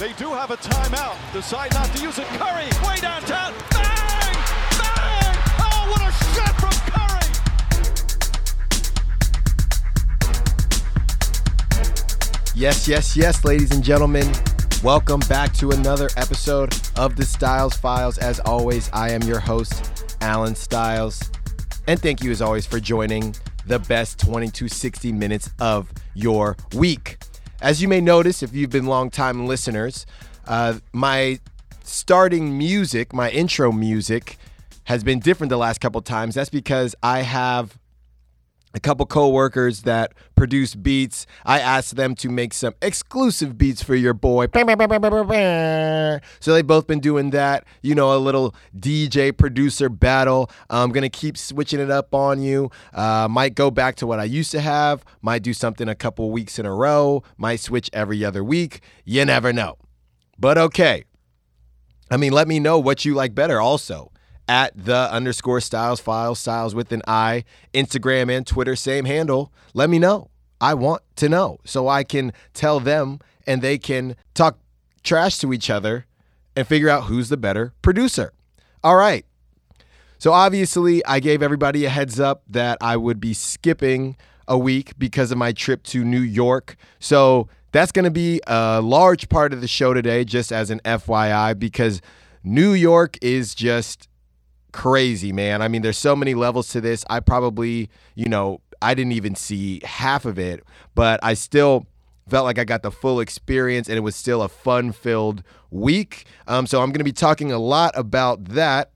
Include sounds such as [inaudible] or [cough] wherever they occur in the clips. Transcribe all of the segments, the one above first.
They do have a timeout. Decide not to use it. Curry, way downtown. Bang! Bang! Oh, what a shot from Curry! Yes, yes, yes, ladies and gentlemen. Welcome back to another episode of the Styles Files. As always, I am your host, Allen Styles. And thank you, as always, for joining the best 2260 minutes of your week. As you may notice, if you've been longtime listeners, uh, my starting music, my intro music, has been different the last couple times. That's because I have a couple co-workers that produce beats. I asked them to make some exclusive beats for your boy. So they've both been doing that. You know, a little DJ producer battle. I'm gonna keep switching it up on you. Uh, might go back to what I used to have. Might do something a couple weeks in a row. Might switch every other week. You never know. But okay. I mean, let me know what you like better also at the underscore styles file styles with an I, Instagram and Twitter, same handle. Let me know. I want to know so I can tell them and they can talk trash to each other and figure out who's the better producer. All right. So obviously, I gave everybody a heads up that I would be skipping a week because of my trip to New York. So that's going to be a large part of the show today, just as an FYI, because New York is just crazy, man. I mean, there's so many levels to this. I probably, you know, I didn't even see half of it, but I still felt like I got the full experience and it was still a fun filled week. Um, so I'm going to be talking a lot about that.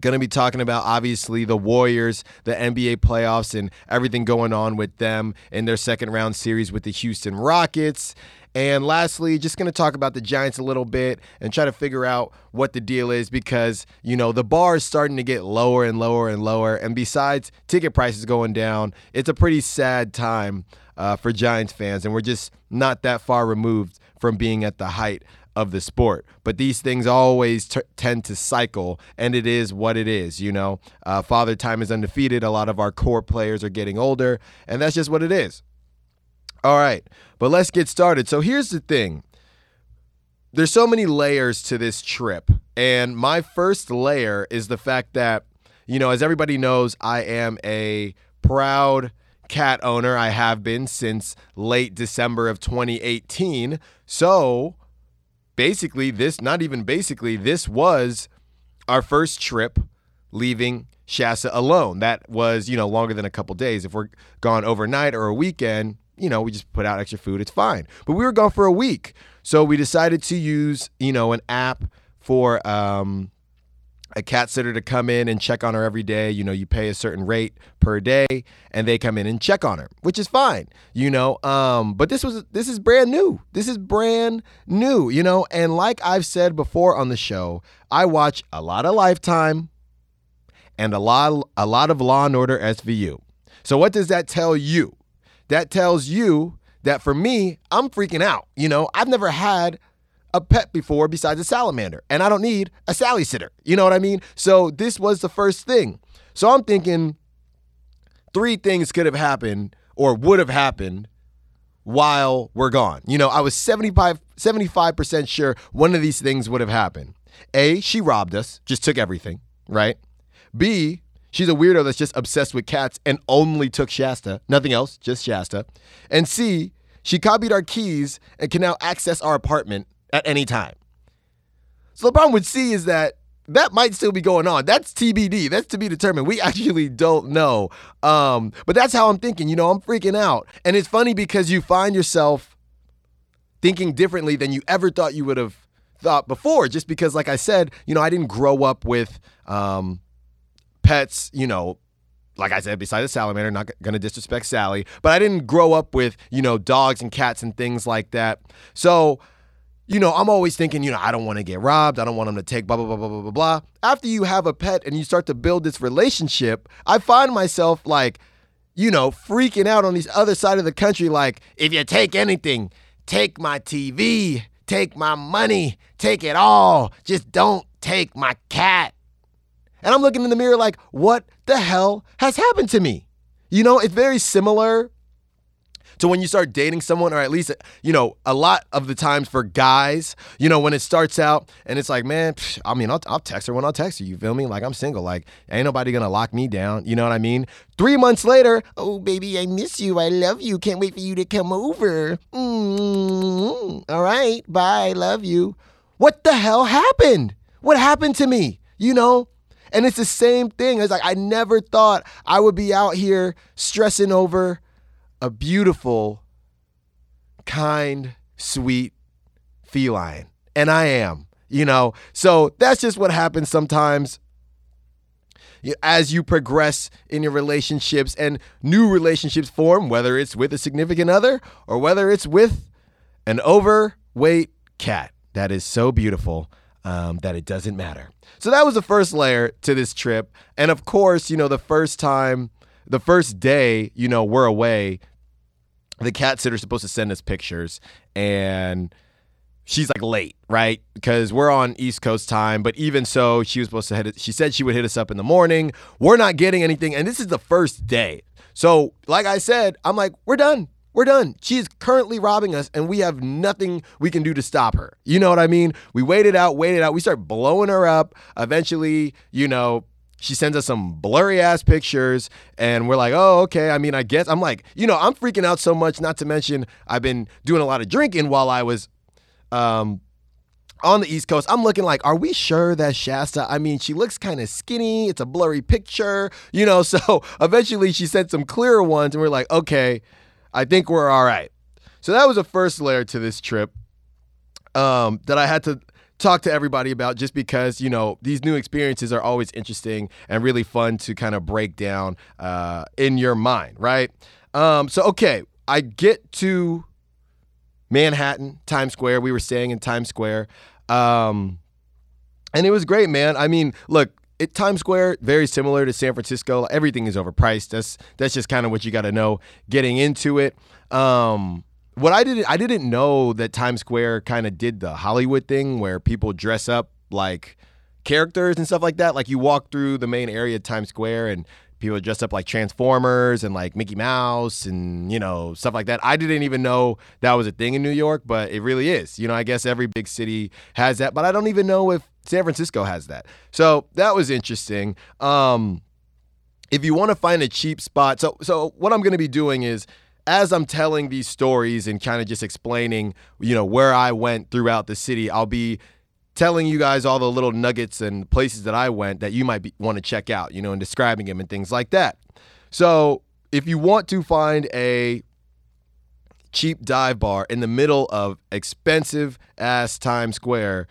Going to be talking about obviously the Warriors, the NBA playoffs, and everything going on with them in their second round series with the Houston Rockets. And lastly, just going to talk about the Giants a little bit and try to figure out what the deal is because, you know, the bar is starting to get lower and lower and lower. And besides ticket prices going down, it's a pretty sad time uh, for Giants fans. And we're just not that far removed from being at the height of the sport. But these things always t- tend to cycle, and it is what it is, you know. Uh, Father Time is undefeated. A lot of our core players are getting older, and that's just what it is. All right, but let's get started. So here's the thing there's so many layers to this trip. And my first layer is the fact that, you know, as everybody knows, I am a proud cat owner. I have been since late December of 2018. So basically, this, not even basically, this was our first trip leaving Shasta alone. That was, you know, longer than a couple days. If we're gone overnight or a weekend, you know, we just put out extra food. It's fine. But we were gone for a week. So we decided to use, you know, an app for um, a cat sitter to come in and check on her every day. You know, you pay a certain rate per day and they come in and check on her, which is fine, you know. Um, but this was this is brand new. This is brand new, you know, and like I've said before on the show, I watch a lot of Lifetime and a lot a lot of Law and Order SVU. So what does that tell you? That tells you that for me, I'm freaking out. You know, I've never had a pet before besides a salamander, and I don't need a Sally sitter. You know what I mean? So this was the first thing. So I'm thinking three things could have happened or would have happened while we're gone. You know, I was 75 75% sure one of these things would have happened. A, she robbed us, just took everything, right? B, she's a weirdo that's just obsessed with cats and only took Shasta, nothing else, just Shasta. And C, she copied our keys and can now access our apartment at any time. So the problem with C is that that might still be going on. That's TBD. That's to be determined. We [laughs] actually don't know. Um, but that's how I'm thinking. You know, I'm freaking out. And it's funny because you find yourself thinking differently than you ever thought you would have thought before. Just because, like I said, you know, I didn't grow up with um, pets, you know, like I said, besides the salamander, not going to disrespect Sally, but I didn't grow up with, you know, dogs and cats and things like that. So, you know, I'm always thinking, you know, I don't want to get robbed. I don't want them to take blah, blah, blah, blah, blah, blah, blah. After you have a pet and you start to build this relationship, I find myself like, you know, freaking out on this other side of the country. Like, if you take anything, take my TV, take my money, take it all. Just don't take my cat. And I'm looking in the mirror like, what the hell has happened to me? You know, it's very similar So when you start dating someone, or at least, you know, a lot of the times for guys, you know, when it starts out and it's like, man, psh, I mean, I'll, I'll text her when I'll text her. You feel me? Like I'm single. Like ain't nobody gonna lock me down. You know what I mean? Three months later, oh baby, I miss you. I love you. Can't wait for you to come over. Mm-hmm. All right, bye. Love you. What the hell happened? What happened to me? You know? And it's the same thing. It's like I never thought I would be out here stressing over a beautiful, kind, sweet feline. And I am, you know. So that's just what happens sometimes as you progress in your relationships and new relationships form, whether it's with a significant other or whether it's with an overweight cat. That is so beautiful um, that it doesn't matter. So that was the first layer to this trip. And of course, you know, the first time, the first day, you know, we're away, the cat sitter's supposed to send us pictures and she's like late, right? Because we're on East Coast time, but even so, she was supposed to hit she said she would hit us up in the morning. We're not getting anything, and this is the first day. So, like I said, I'm like, we're done. We're done. She is currently robbing us, and we have nothing we can do to stop her. You know what I mean? We waited out, waited out. We start blowing her up. Eventually, you know, she sends us some blurry ass pictures, and we're like, oh, okay. I mean, I guess I'm like, you know, I'm freaking out so much. Not to mention, I've been doing a lot of drinking while I was um, on the East Coast. I'm looking like, are we sure that Shasta? I mean, she looks kind of skinny. It's a blurry picture, [laughs] you know. So eventually, she sent some clearer ones, and we're like, okay, I think we're all right. So that was the first layer to this trip um, that I had to talk to everybody about just because you know these new experiences are always interesting and really fun to kind of break down uh, in your mind right um, so okay i get to manhattan times square we were staying in times square um, and it was great man i mean look it, Times Square very similar to San Francisco. Everything is overpriced. That's that's just kind of what you got to know getting into it. Um, what I didn't I didn't know that Times Square kind of did the Hollywood thing where people dress up like characters and stuff like that. Like you walk through the main area of Times Square and people dress up like Transformers and like Mickey Mouse and you know stuff like that. I didn't even know that was a thing in New York, but it really is. You know, I guess every big city has that, but I don't even know if San Francisco has that. So that was interesting. Um, if you want to find a cheap spot, so so what I'm going to be doing is as I'm telling these stories and kind of just explaining, you know, where I went throughout the city, I'll be telling you guys all the little nuggets and places that I went that you might want to check out, you know, and describing them and things like that. So, if you want to find a cheap dive bar in the middle of expensive ass Times Square,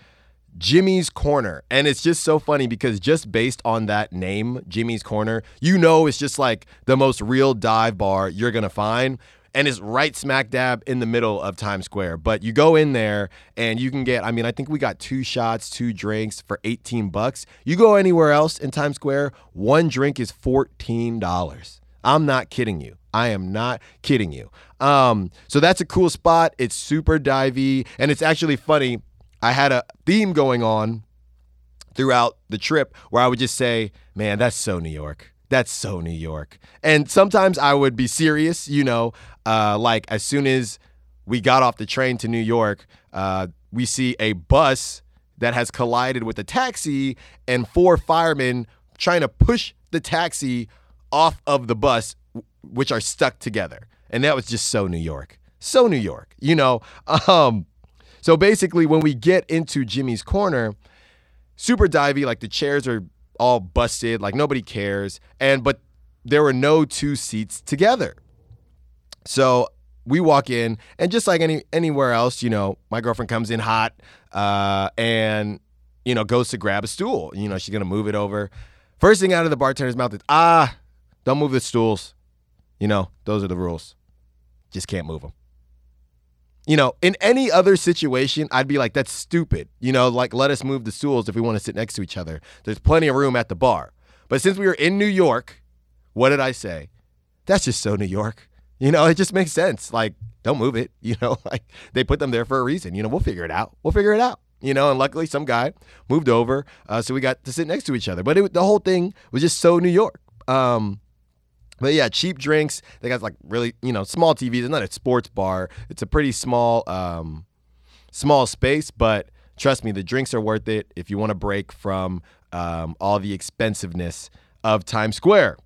Jimmy's Corner. And it's just so funny because just based on that name, Jimmy's Corner, you know it's just like the most real dive bar you're going to find. And it's right smack dab in the middle of Times Square. But you go in there and you can get, I mean, I think we got two shots, two drinks for 18 bucks. You go anywhere else in Times Square, one drink is $14. I'm not kidding you. I am not kidding you. Um, so that's a cool spot. It's super divey. And it's actually funny I had a theme going on throughout the trip where I would just say, man, that's so New York. That's so New York. And sometimes I would be serious, you know, uh, like as soon as we got off the train to New York, uh, we see a bus that has collided with a taxi and four firemen trying to push the taxi off of the bus, which are stuck together. And that was just so New York. So New York, you know. [laughs] Um, so basically, when we get into Jimmy's corner, super divey, like the chairs are all busted, like nobody cares. And but there were no two seats together. So we walk in, and just like any anywhere else, you know, my girlfriend comes in hot, uh, and you know goes to grab a stool. You know, she's gonna move it over. First thing out of the bartender's mouth is, "Ah, don't move the stools." You know, those are the rules. Just can't move them you know, in any other situation, I'd be like, that's stupid. You know, like let us move the stools if we want to sit next to each other. There's plenty of room at the bar. But since we were in New York, what did I say? That's just so New York. You know, it just makes sense. Like, don't move it. [laughs] You know, like they put them there for a reason. You know, we'll figure it out. We'll figure it out. You know, and luckily some guy moved over, uh, so we got to sit next to each other. But it, the whole thing was just so New York. Um, But yeah, cheap drinks. They got like really, you know, small TVs. It's not a sports bar. It's a pretty small, um, small space. But trust me, the drinks are worth it if you want to break from um, all the expensiveness of Times Square.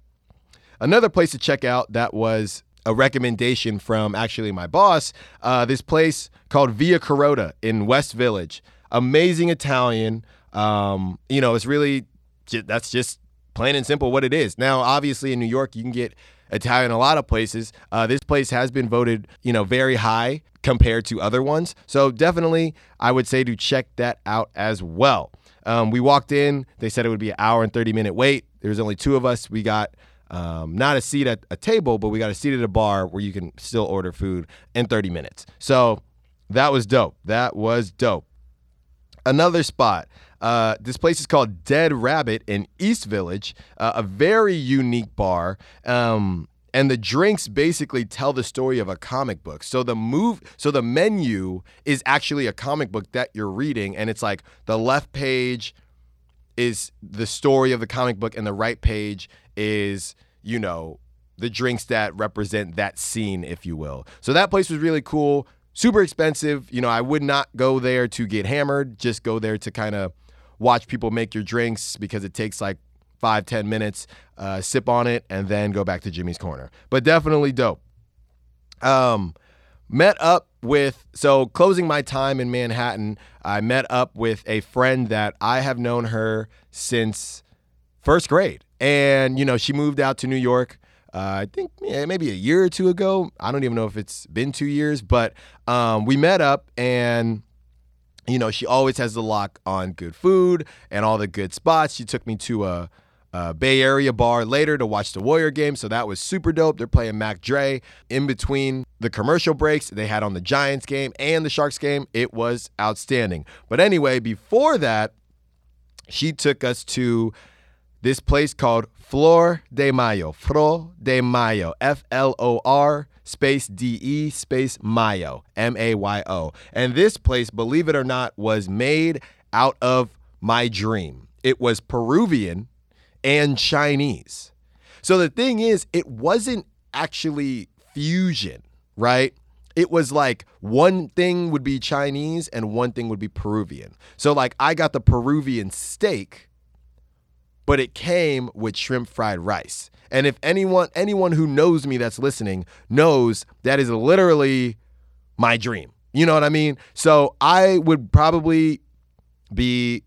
Another place to check out that was a recommendation from actually my boss. Uh, this place called Via Carota in West Village. Amazing Italian. Um, you know, it's really that's just plain and simple what it is. Now, obviously, in New York, you can get Italian a lot of places. Uh, this place has been voted, you know, very high compared to other ones. So definitely, I would say to check that out as well. Um, we walked in. They said it would be an hour and 30 minute wait. There was only two of us. We got um, not a seat at a table, but we got a seat at a bar where you can still order food in 30 minutes. So that was dope. That was dope. Another spot. Uh, this place is called Dead Rabbit in East Village, uh, a very unique bar. Um, and the drinks basically tell the story of a comic book. So the move, so the menu is actually a comic book that you're reading, and it's like the left page is the story of the comic book, and the right page is you know the drinks that represent that scene, if you will. So that place was really cool. Super expensive. You know, I would not go there to get hammered. Just go there to kind of watch people make your drinks because it takes like five, ten minutes, uh, sip on it, and then go back to Jimmy's Corner. But definitely dope. Um, met up with, so closing my time in Manhattan, I met up with a friend that I have known her since first grade. And, you know, she moved out to New York. Uh, I think yeah, maybe a year or two ago. I don't even know if it's been two years, but um, we met up and you know, she always has the lock on good food and all the good spots. She took me to a uh, Bay Area bar later to watch the Warrior game. So that was super dope. They're playing Mac Dre in between the commercial breaks they had on the Giants game and the Sharks game. It was outstanding. But anyway, before that, she took us to this place called Flor de Mayo. Flor de Mayo. F L O R space D E space Mayo. M A Y O. And this place, believe it or not, was made out of my dream. It was Peruvian and Chinese. So the thing is, it wasn't actually fusion, right? It was like one thing would be Chinese and one thing would be Peruvian. So, like, I got the Peruvian steak, but it came with shrimp fried rice. And if anyone anyone who knows me that's listening knows that is literally my dream. You know what I mean? So I would probably be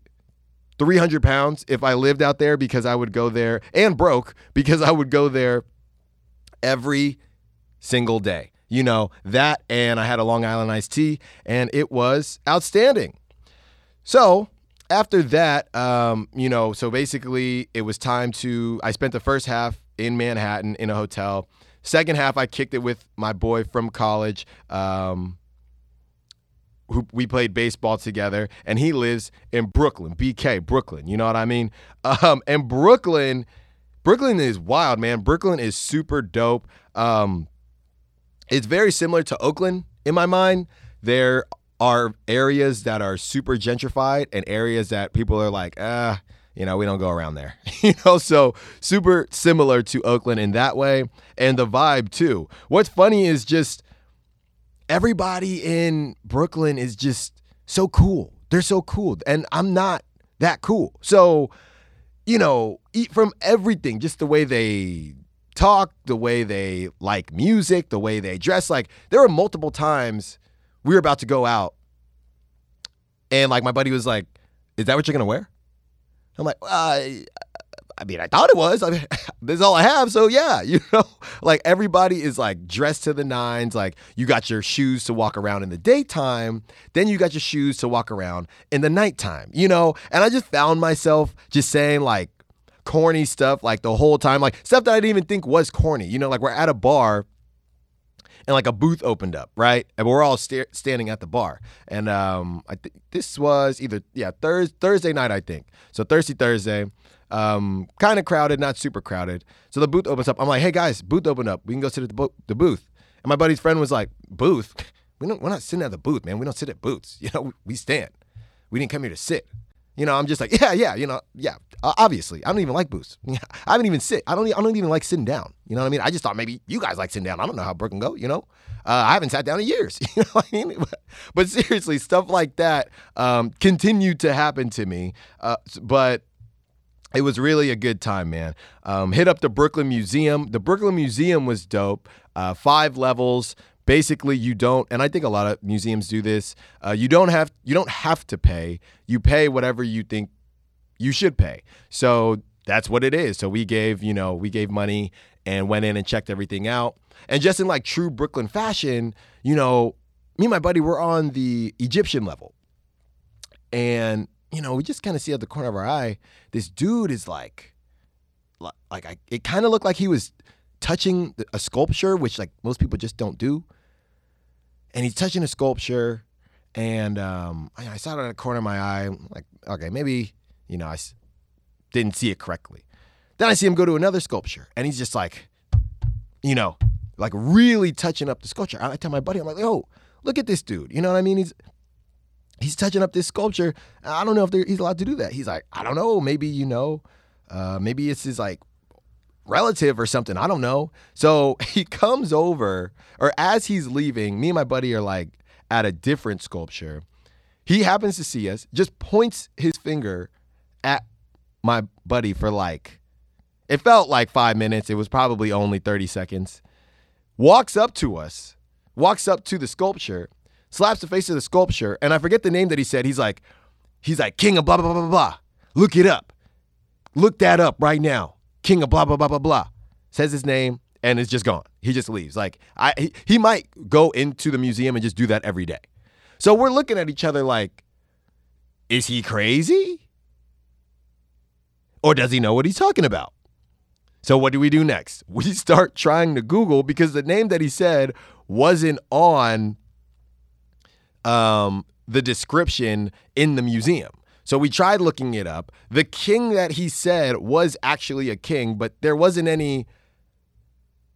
300 pounds if I lived out there because I would go there and broke because I would go there every single day. You know, that and I had a Long Island iced tea and it was outstanding. So after that, um, you know, so basically it was time to, I spent the first half in Manhattan in a hotel. Second half, I kicked it with my boy from college. Um, who we played baseball together, and he lives in Brooklyn, BK, Brooklyn. You know what I mean? [laughs] Um, and Brooklyn, Brooklyn is wild, man. Brooklyn is super dope. Um, it's very similar to Oakland in my mind. There are areas that are super gentrified and areas that people are like, ah, you know, we don't go around there. [laughs] you know, so super similar to Oakland in that way, and the vibe too. What's funny is just everybody in Brooklyn is just so cool. They're so cool. And I'm not that cool. So, you know, eat from everything, just the way they talk, the way they like music, the way they dress. Like, there were multiple times we were about to go out, and like my buddy was like, Is that what you're gonna wear? I'm like, uh, I mean, I thought it was. I mean, [laughs] this is all I have. So yeah, [laughs] you know, like everybody is like dressed to the nines. Like you got your shoes to walk around in the daytime, then you got your shoes to walk around in the nighttime, you know? And I just found myself just saying like corny stuff like the whole time, like stuff that I didn't even think was corny. You know, like we're at a bar and like a booth opened up, right? And we're all st- standing at the bar. And um, I think this was either yeah Thursday Thursday night, I think. So Thursday Thursday, um, kind of crowded, not super crowded. So the booth opens up. I'm like, hey guys, booth opened up. We can go sit at the, bo- the booth. And my buddy's friend was like, booth? [laughs] We don't, we're not sitting at the booth, man. We don't sit at booths. [laughs] You know, we stand. We didn't come here to sit. You know, I'm just like, [laughs] yeah, yeah, you know, yeah. Uh, obviously, I don't even like booths. [laughs] I haven't even sit. I don't. I don't even like sitting down. You know what I mean? I just thought maybe you guys like sitting down. I don't know how Brooklyn go. You know, uh, I haven't sat down in years. [laughs] You know what I mean? But seriously, stuff like that um, continued to happen to me. Uh, but it was really a good time, man. Um, hit up the Brooklyn Museum. The Brooklyn Museum was dope. Uh, five levels. Basically, you don't, and I think a lot of museums do this. Uh, you don't have you don't have to pay. You pay whatever you think you should pay. So that's what it is. So we gave you know we gave money and went in and checked everything out. And just in like true Brooklyn fashion, you know, me and my buddy were on the Egyptian level, and you know, we just kind of see out the corner of our eye, this dude is like, like I, it kind of looked like he was touching a sculpture, which like most people just don't do. And he's touching a sculpture, and um, I, I saw it out the corner of my eye. Like, okay, maybe you know I didn't see it correctly. Then I see him go to another sculpture, and he's just like, you know, like really touching up the sculpture. I tell my buddy, I'm like, oh, look at this dude. You know what I mean? He's he's touching up this sculpture. I don't know if he's allowed to do that. He's like, I don't know. Maybe you know, uh, maybe it's his like relative or something. I don't know. So [laughs] he comes over, or as he's leaving, me and my buddy are like at a different sculpture. He happens to see us, just points his finger at my buddy for like, it felt like five minutes. It was probably only 30 seconds. Walks up to us, walks up to the sculpture, slaps the face of the sculpture, and I forget the name that he said. He's like, he's like, King of blah, blah, blah, blah, blah. Look it up. Look that up right now. King of blah, blah, blah, blah, blah. Says his name and it's just gone. He just leaves. Like, I he, he might go into the museum and just do that every day. So we're looking at each other like, is he crazy? Or does he know what he's talking about? So what do we do next? [laughs] We start trying to Google because the name that he said wasn't on um, the description in the museum. So we tried looking it up. The king that he said was actually a king, but there wasn't any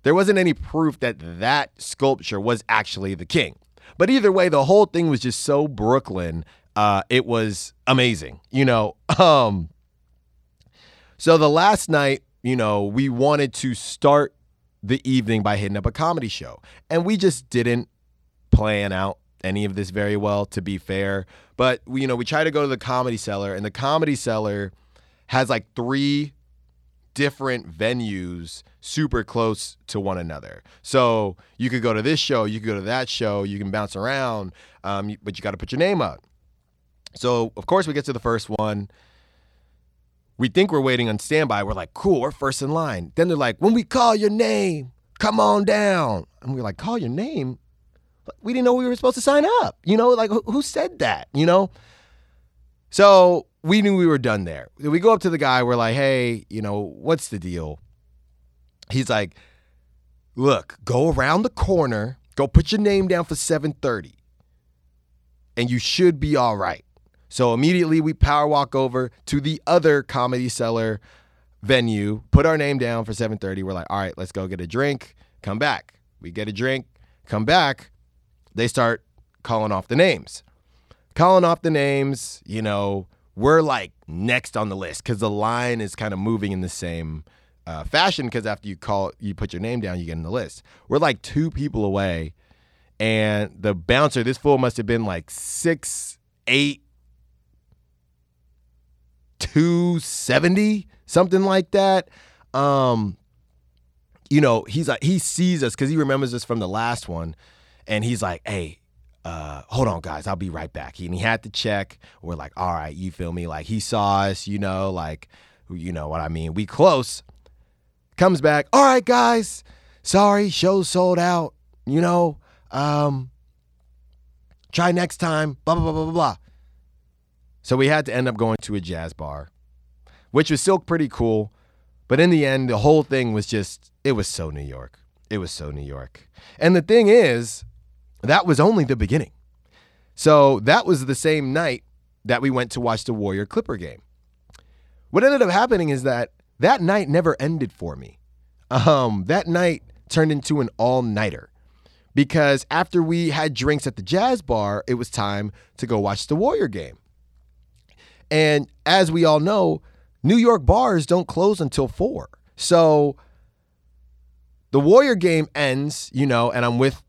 there wasn't any proof that that sculpture was actually the king. But either way, the whole thing was just so Brooklyn. Uh, it was amazing, you know. [laughs] Um, so the last night, you know, we wanted to start the evening by hitting up a comedy show, and we just didn't plan out any of this very well, to be fair. But we, you know, we try to go to the comedy cellar, and the comedy cellar has like three different venues super close to one another. So you could go to this show, you could go to that show, you can bounce around, um, but you got to put your name up. So of course we get to the first one. We think we're waiting on standby. We're like, cool, we're first in line. Then they're like, when we call your name, come on down. And we're like, call your name? We didn't know we were supposed to sign up. You know, like who said that? You know? So we knew we were done there. We go up to the guy, we're like, hey, you know, what's the deal? He's like, look, go around the corner, go put your name down for 730, and you should be all right. So immediately we power walk over to the other comedy cellar venue, put our name down for 730. We're like, all right, let's go get a drink, come back. We get a drink, come back. They start calling off the names. Calling off the names, you know, we're like next on the list because the line is kind of moving in the same uh, fashion. Because after you call, you put your name down, you get in the list. We're like two people away, and the bouncer, this fool must have been like six, eight, two seventy, something like that. Um, you know, he's like he sees us because he remembers us from the last one, and he's like, "Hey, uh, hold on, guys, I'll be right back. He, and he had to check. We're like, all right, you feel me? Like he saw us, you know, like, you know what I mean? We close. Comes back. All right, guys, sorry, show's sold out. You know, um, try next time. Blah blah blah blah blah. So we had to end up going to a jazz bar, which was still pretty cool. But in the end, the whole thing was just, it was so New York. It was so New York. And the thing is, that was only the beginning. So that was the same night that we went to watch the Warrior Clipper game. What ended up happening is that that night never ended for me. Um, that night turned into an all nighter because after we had drinks at the jazz bar, it was time to go watch the Warrior game. And as we all know, New York bars don't close until four. So the Warrior game ends, you know, and I'm with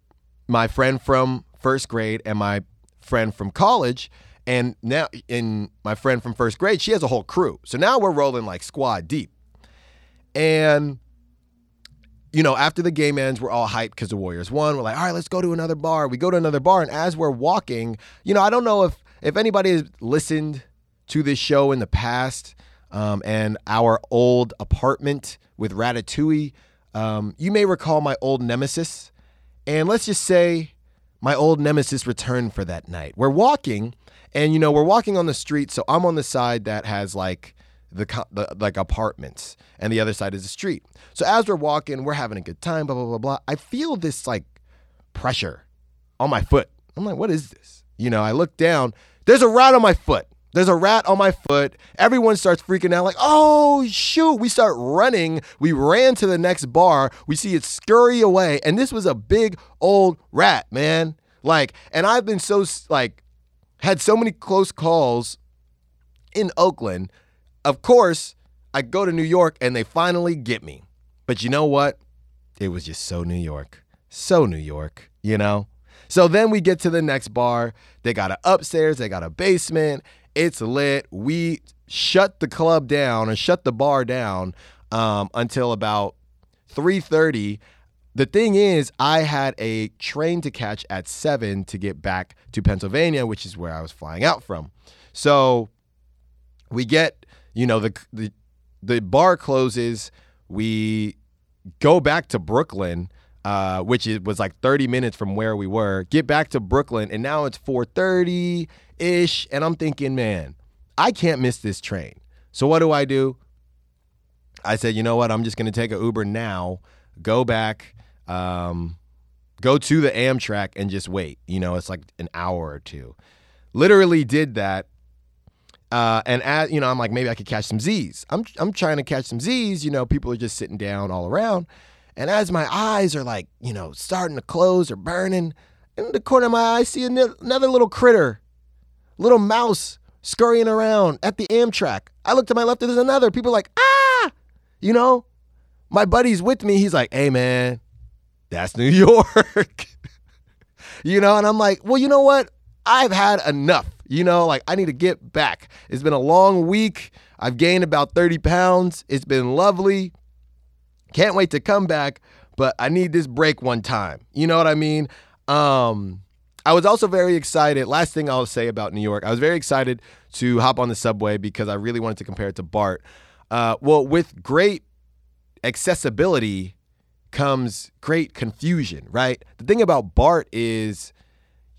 my friend from first grade and my friend from college. And now, in my friend from first grade, she has a whole crew. So now we're rolling like squad deep. And, you know, after the game ends, we're all hyped because the Warriors won. We're like, all right, let's go to another bar. We go to another bar. And as we're walking, you know, I don't know if, if anybody has listened to this show in the past um, and our old apartment with Ratatouille, um, you may recall my old nemesis. And let's just say my old nemesis returned for that night. We're walking, and you know, we're walking on the street, so I'm on the side that has like the, the like apartments, and the other side is the street. So as we're walking, we're having a good time, blah blah blah blah. I feel this like pressure on my foot. I'm like, what is this? You know, I look down. There's a rat on my foot. There's a rat on my foot. Everyone starts freaking out, like, oh, shoot. We start running. We ran to the next bar. We see it scurry away. And this was a big old rat, man. Like, and I've been so, like, had so many close calls in Oakland. Of course, I go to New York and they finally get me. But you know what? It was just so New York. So New York, you know? So then we get to the next bar. They got an upstairs, they got a basement it's lit. We shut the club down and shut the bar down um, until about 3:30. The thing is, I had a train to catch at seven to get back to Pennsylvania, which is where I was flying out from. So we get, you know, the the, the bar closes. We go back to Brooklyn. Uh, which is, was like 30 minutes from where we were. Get back to Brooklyn, and now it's 4:30 ish. And I'm thinking, man, I can't miss this train. So what do I do? I said, you know what? I'm just to take an Uber now, go back, um, go to the Amtrak and just wait. You know, it's like an hour or two. Literally did that. Uh, and as you know, I'm like, maybe I could catch some Z's. I'm I'm trying to catch some Z's. You know, people are just sitting down all around. And as my eyes are like, you know, starting to close or burning, in the corner of my eye, I see another little critter little mouse scurrying around at the Amtrak. I look to my left and there's another. People like, ah, you know, my buddy's with me. He's like, hey, man, that's New [laughs] York. you know, and I'm like, well, you know what? I've had enough. You know, like I need to get back. It's been a long week. I've gained about 30 pounds. It's been lovely. Can't wait to come back, but I need this break one time. You know what I mean? Um, I was also very excited. Last thing I'll say about New York, I was very excited to hop on the subway because I really wanted to compare it to BART. Uh, well, with great accessibility comes great confusion, right? The thing about BART is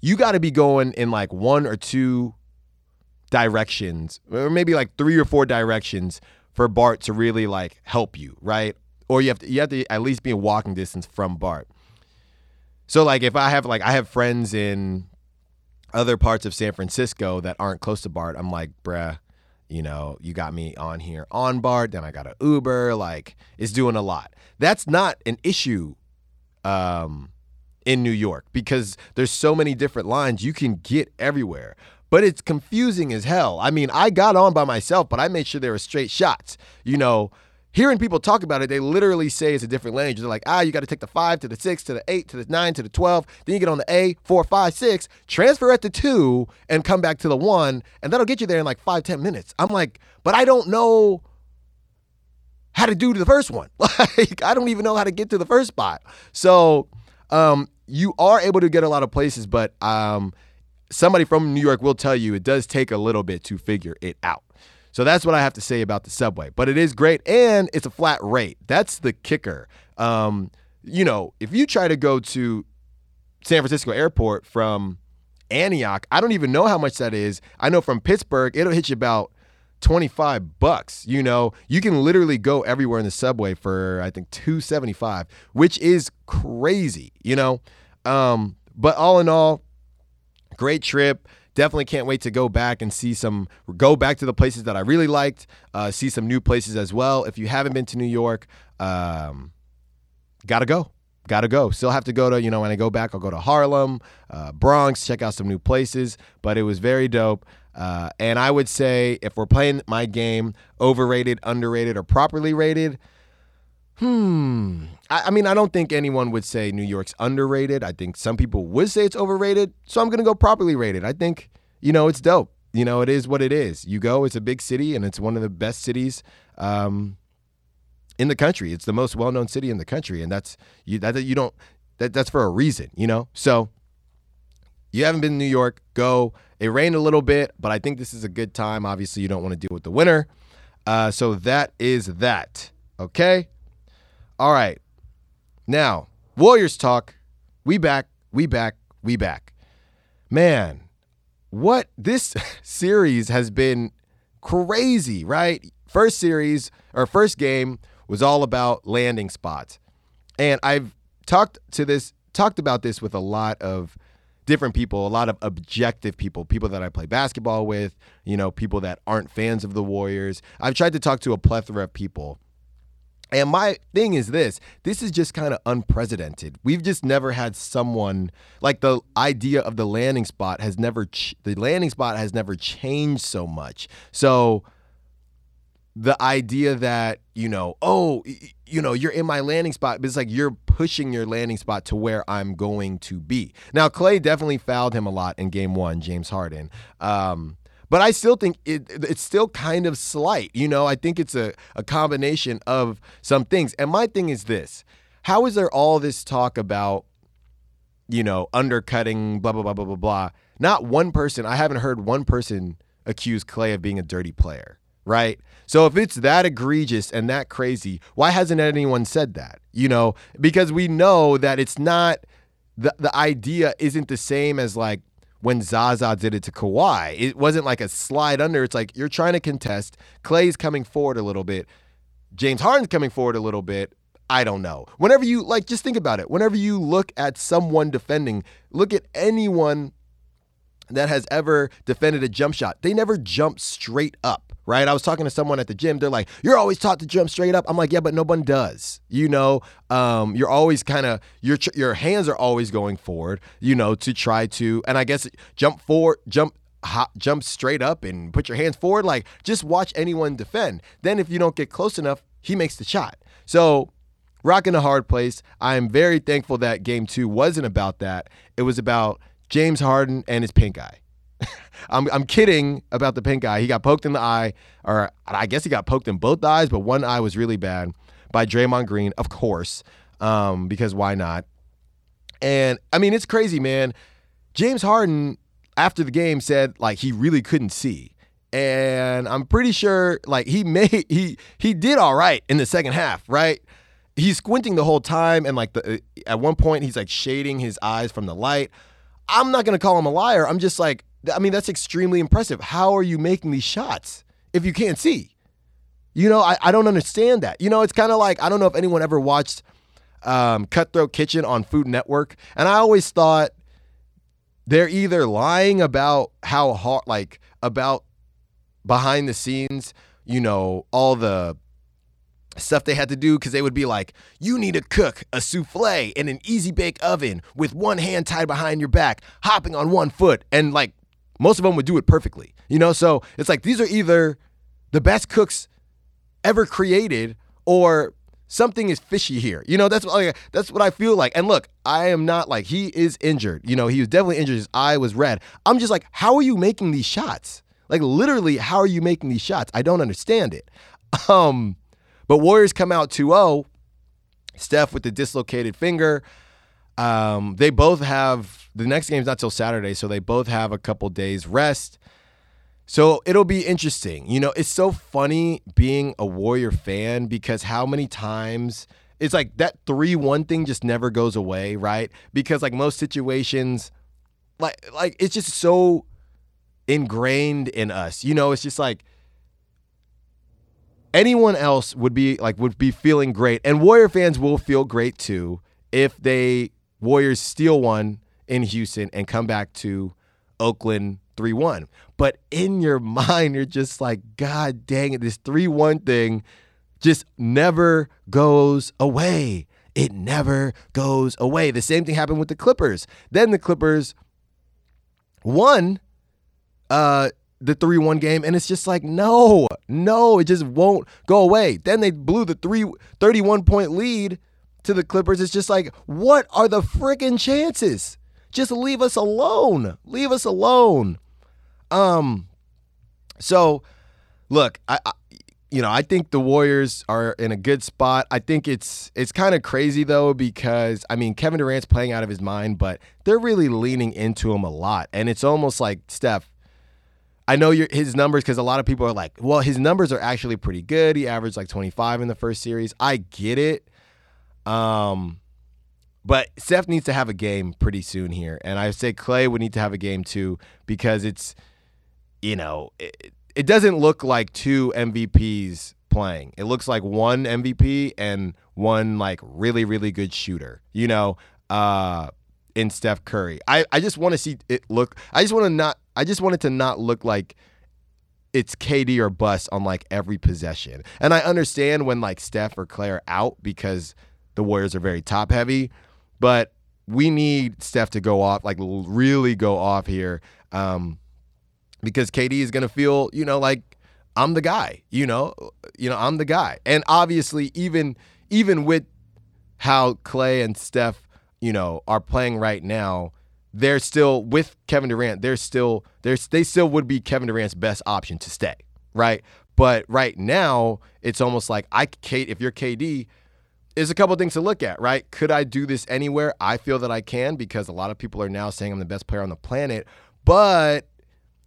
you got to be going in like one or two directions, or maybe like three or four directions for BART to really like help you, right? Or you have to you have to at least be in walking distance from BART. So like if I have like I have friends in other parts of San Francisco that aren't close to BART, I'm like, bruh, you know, you got me on here on BART, then I got an Uber, like it's doing a lot. That's not an issue um, in New York because there's so many different lines you can get everywhere. But it's confusing as hell. I mean, I got on by myself, but I made sure there were straight shots. You know, hearing people talk about it, they literally say it's a different language. They're like, ah, you got to take the five to the six to the eight to the nine to the 12. Then you get on the A, four, five, six, transfer at the two, and come back to the one. And that'll get you there in like five, ten minutes. I'm like, but I don't know how to do the first one. [laughs] Like, I don't even know how to get to the first spot. So, um, you are able to get a lot of places, but um, somebody from New York will tell you it does take a little bit to figure it out. So that's what I have to say about the subway. But it is great and it's a flat rate. That's the kicker. Um, you know, if you try to go to San Francisco airport from Antioch, I don't even know how much that is. I know from Pittsburg, it'll hit you about 25 bucks. You know, you can literally go everywhere in the subway for I think 275, which is crazy, you know. Um, but all in all, great trip definitely can't wait to go back and see some, go back to the places that I really liked, uh, see some new places as well. If you haven't been to New York, um, gotta go. got to go. Still have to go to, you know, when I go back, I'll go to Harlem, uh, Bronx, check out some new places. But it was very dope. Uh, and I would say if we're playing my game, overrated, underrated, or properly rated, hmm. I, I mean, I don't think anyone would say New York's underrated. I think some people would say it's overrated. So I'm going to go properly rated. I think, you know, it's dope. You know, it is what it is. You go, it's a big city, and it's one of the best cities. Um, in the country. It's the most well-known city in the country, and that's you that you don't that that's for a reason, you know. So you haven't been to New York, go. It rained a little bit, but I think this is a good time. Obviously, you don't want to deal with the winter. Uh, so that is that. Okay. All right. Now, Warriors talk. We back. We back. We back. Man, what this [laughs] series has been crazy, right? First series or first game was all about landing spots. And I've talked to this talked about this with a lot of different people, a lot of objective people, people that I play basketball with, you know, people that aren't fans of the Warriors. I've tried to talk to a plethora of people. And my thing is this this is just kind of unprecedented. We've just never had someone like the idea of the landing spot has never, ch- the landing spot has never changed so much. So, the idea that you know oh you know you're in my landing spot but it's like you're pushing your landing spot to where i'm going to be now clay definitely fouled him a lot in game one james harden um, but i still think it, it's still kind of slight you know i think it's a, a combination of some things and my thing is this how is there all this talk about you know undercutting blah blah blah blah blah blah not one person i haven't heard one person accuse clay of being a dirty player right? So if it's that egregious and that crazy, why hasn't anyone said that? You know, because we know that it's not the the idea isn't the same as like when Zaza did it to Kawhi. It wasn't like a slide under. It's like you're trying to contest. Clay's coming forward a little bit. James Harden's coming forward a little bit. I don't know. Whenever you like just think about it. Whenever you look at someone defending, look at anyone that has ever defended a jump shot. They never jump straight up right? I was talking to someone at the gym. They're like, "You're always taught to jump straight up." I'm like, "Yeah, but no one does." You know, um, you're always kind of your your hands are always going forward. You know, to try to, and I guess jump forward, jump. Hop, jump straight up and put your hands forward. Like, just watch anyone defend. Then, if you don't get close enough, he makes the shot. So, rocking a hard place. I am very thankful that game two wasn't about that. It was about James Harden and his pink eye. [laughs] I'm, I'm kidding about the pink eye. He got poked in the eye, or I guess he got poked in both eyes, but one eye was really bad by Draymond Green, of course, um, because why not? And I mean, it's crazy, man. James Harden, after the game, said like he really couldn't see. And I'm pretty sure like he [laughs] made he he did all right in the second half, right? He's squinting the whole time, and like the at one point he's like shading his eyes from the light. I'm not gonna call him a liar. I'm just like I mean, that's extremely impressive. How are you making these shots if you can't see? You know, I, I don't understand that. You know, it's kind of like I don't know if anyone ever watched um, Cutthroat Kitchen on Food Network, and I always thought they're either lying about how hard, like about behind the scenes, you know, all the stuff they had to do because they would be like, you need to cook a souffle in an easy bake oven with one hand tied behind your back, hopping on one foot, and like most of them would do it perfectly. You know, so it's like these are either the best cooks ever created or something is fishy here. You know, that's like that's what I feel like. And look, I am not like he is injured. You know, he was definitely injured. His eye was red. I'm just like, how are you making these shots? Like literally, how are you making these shots? I don't understand it. [laughs] Um, but Warriors come out 2-0. Steph with the dislocated finger. Um, they both have the next game's not till Saturday, so they both have a couple days rest. So it'll be interesting. You know, it's so funny being a Warrior fan because how many times it's like that 3 1 thing just never goes away, right? Because like most situations, like like it's just so ingrained in us. You know, it's just like anyone else would be like would be feeling great. And Warrior fans will feel great too if they Warriors steal one in Houston and come back to Oakland 3 1. But in your [laughs] mind, you're just like, God dang it, this 3 1 thing just never goes away. it never goes away. The same thing happened with the Clippers. Then the Clippers won uh the 3-1 game and it's just like no, no, it just won't go away. Then they blew the 3 31 point lead to the Clippers. It's just like what are the freaking chances? Just leave us alone. Leave us alone. Um so look, I, I you know, I think the Warriors are in a good spot. I think it's it's kind of crazy though because I mean Kevin Durant's playing out of his mind, but they're really leaning into him a lot, and it's almost like Steph. I know your his numbers because a lot of people are like, well, his numbers are actually pretty good. He averaged like 25 in the first series. I get it, um, but Steph needs to have a game pretty soon here, and I say Clay would need to have a game too because it's, you know. It, it doesn't look like two MVPs playing. It looks like one MVP and one like really really good shooter. You know, uh, in Steph Curry. I I just want to see it look. I just want to not. I just want it to not look like it's KD or bust on like every possession. And I understand when like Steph or Claire out because the Warriors are very top heavy, but we need Steph to go off, like really go off here. Um, because KD is going to feel, you know, like I'm the guy, you know, you know, I'm the guy. And obviously even even with how Clay and Steph, you know, are playing right now, they're still with Kevin Durant, they're still there's they still would be Kevin Durant's best option to stay, right? But right now, it's almost like I Kate if you're KD, there's a couple things to look at, right? Could I do this anywhere? I feel that I can because a lot of people are now saying I'm the best player on the planet, but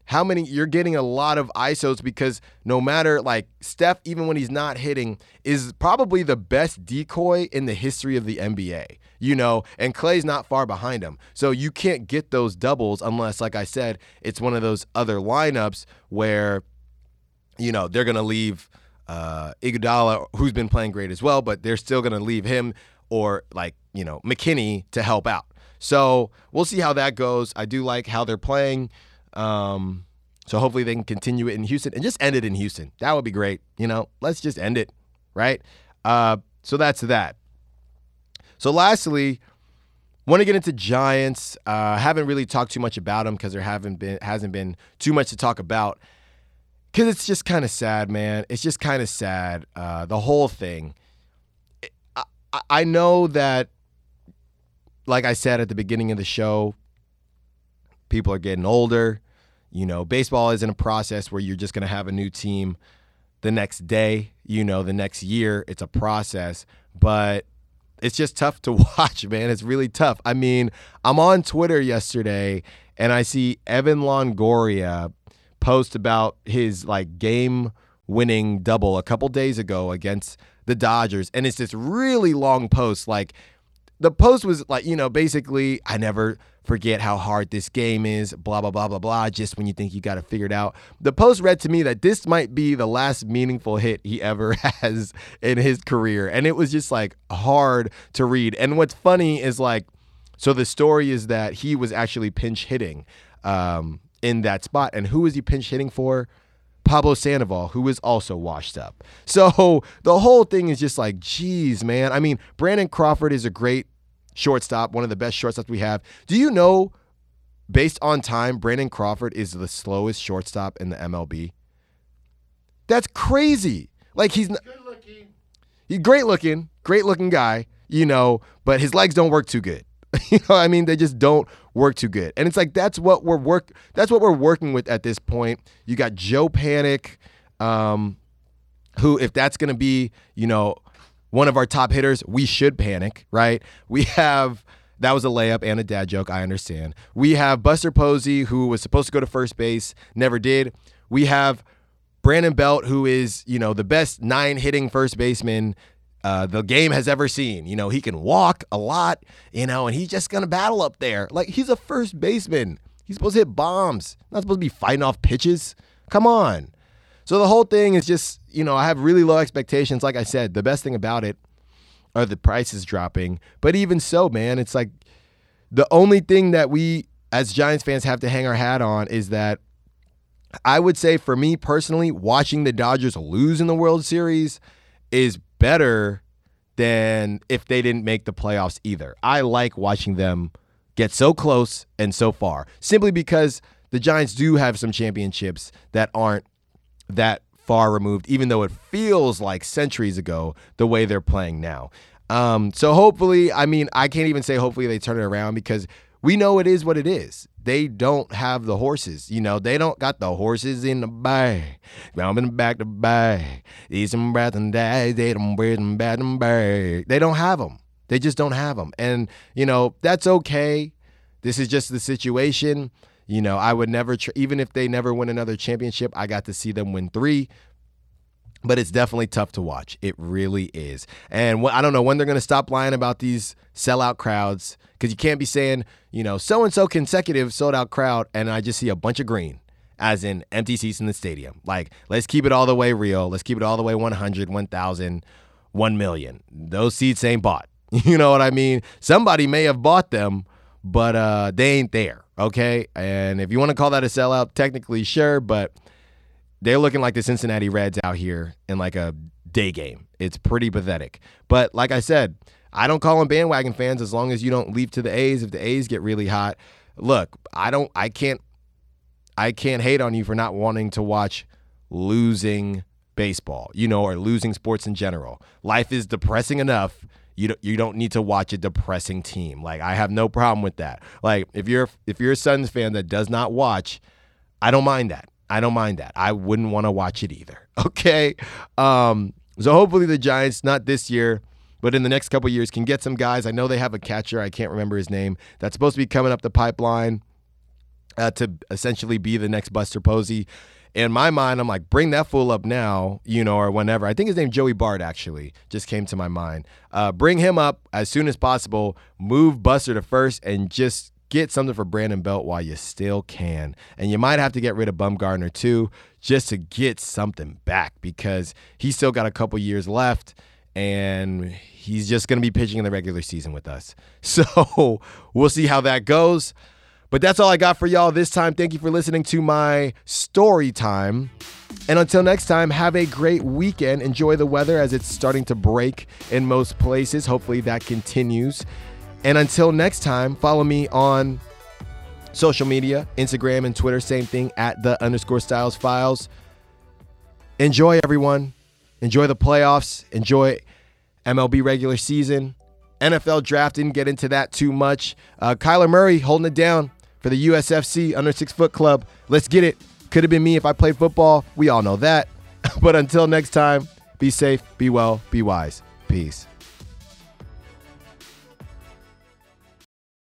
how many you're getting a lot of ISOs because no matter like Steph, even when he's not hitting, is probably the best decoy in the history of the NBA. You know, and Clay's not far behind him. So you can't get those doubles unless, like I said, it's one of those other lineups where, you know, they're gonna leave uh Iguodala, who's been playing great as well, but they're still gonna leave him or like, you know, McKinnie to help out. So we'll see how that goes. I do like how they're playing. Um, so hopefully they can continue it in Houston and just end it in Houston. That would be great. You know, let's just end it, right? Uh, so that's that. So lastly, want to get into Giants. Uh, haven't really talked too much about them because there haven't been hasn't been too much to talk about. Because it's just kind of sad, man. It's just kind of sad. Uh, the whole thing. I, I know that, like I said at the beginning of the show, people are getting older. You know, baseball isn't a process where you're just going to have a new team the next day, you know, the next year. It's a process, but it's just tough to [laughs] watch, man. It's really tough. I mean, I'm on Twitter yesterday and I see Evan Longoria post about his like game winning double a couple days ago against the Dodgers. And it's this really long post. Like the post was like, you know, basically, I never forget how hard this game is, blah, blah, blah, blah, blah, just when you think you got it figured out. The post read to me that this might be the last meaningful hit he ever [laughs] has in his career. And it was just like hard to read. And what's funny is like, so the story is that he was actually pinch hitting um, in that spot. And who was he pinch hitting for? Pablo Sandoval, who is also washed up. [laughs] So the whole thing is just like, geez, man. I mean, Brandon Crawford is a great shortstop, one of the best shortstops we have. Do you know, based on time, Brandon Crawford is the slowest shortstop in the MLB? That's crazy. Like he's not, good looking. He's great looking, great looking guy, you know, but his legs don't work too good. [laughs] you know, I mean, they just don't work too good. And it's like that's what we're work that's what we're working with at this point. You got Joe Panik, um, who, if that's gonna be, you know, one of our top hitters, we should panic, right? We have that was a layup and a dad joke, I understand. We have Buster Posey, who was supposed to go to first base, never did. We have Brandon Belt, who is, you know, the best nine hitting first baseman uh, the game has ever seen. You know, he can walk a lot, you know, and he's just going to battle up there. Like, he's a first baseman. He's supposed to hit bombs, not supposed to be fighting off pitches. Come on. So the whole thing is just, you know, I have really low expectations. Like I said, the best thing about it are the prices dropping. But even so, man, it's like the only thing that we as Giants fans have to hang our hat on is that I would say for me personally, watching the Dodgers lose in the World Series is better than if they didn't make the playoffs either. I like watching them get so close and so far simply because the Giants do have some championships that aren't that far removed, even though it feels like centuries ago the way they're playing now. Um, so hopefully, I mean, I can't even say hopefully they turn it around because we know it is what it is. They don't have the horses, you know. They don't got the horses in the bag. Coming back to bag. Eat some breath and die. They don't wear them bad and bag. They don't have them. They just don't have them. And, you know, that's okay. This is just the situation. You know, I would never, even if they never win another championship, I got to see them win three. But it's definitely tough to watch. It really is. And wh- I don't know when they're going to stop lying about these sellout crowds because you can't be saying, you know, so and so consecutive sold out crowd, and I just see a bunch of green, as in empty seats in the stadium. Like, let's keep it all the way real. Let's keep it all the way 100, 1,000, 1 million. Those seats ain't bought. [laughs] You know what I mean? Somebody may have bought them, but uh, they ain't there. Okay. And if you want to call that a sellout, technically, sure, but they're looking like the Cincinnati Reds out here in like a day game. It's pretty pathetic. But like I said, I don't call them bandwagon fans as long as you don't leap to the A's if the A's get really hot. Look, I don't I can't I can't hate on you for not wanting to watch losing baseball, you know, or losing sports in general. Life is depressing enough you don't, you don't need to watch a depressing team. Like I have no problem with that. Like if you're if you're a Suns fan that does not watch, I don't mind that. I don't mind that. I wouldn't want to watch it either. [laughs] Okay. Um, so hopefully the Giants, not this year, but in the next couple years, can get some guys. I know they have a catcher. I can't remember his name. That's supposed to be coming up the pipeline uh, to essentially be the next Buster Posey in my mind, I'm like, bring that fool up now, you know, or whenever. I think his name Joey Bart actually just came to my mind. Uh, bring him up as soon as possible. Move Buster to first and just get something for Brandon Belt while you still can. And you might have to get rid of Bumgarner too, just to get something back because he's still got a couple years left and he's just going to be pitching in the regular season with us. [laughs] So we'll see how that goes. But that's all I got for y'all this time. Thank you for listening to my story time. And until next time, have a great weekend. Enjoy the weather as it's starting to break in most places. Hopefully that continues. And until next time, follow me on social media Instagram and Twitter, same thing at the underscore styles files. Enjoy, everyone. Enjoy the playoffs. Enjoy MLB regular season. NFL draft didn't get into that too much. Uh, Kyler Murray holding it down for the USFC Under Six Foot Club. Let's get it. Could have been me if I played football. We all know that. [laughs] but until next time, be safe, be well, be wise. Peace.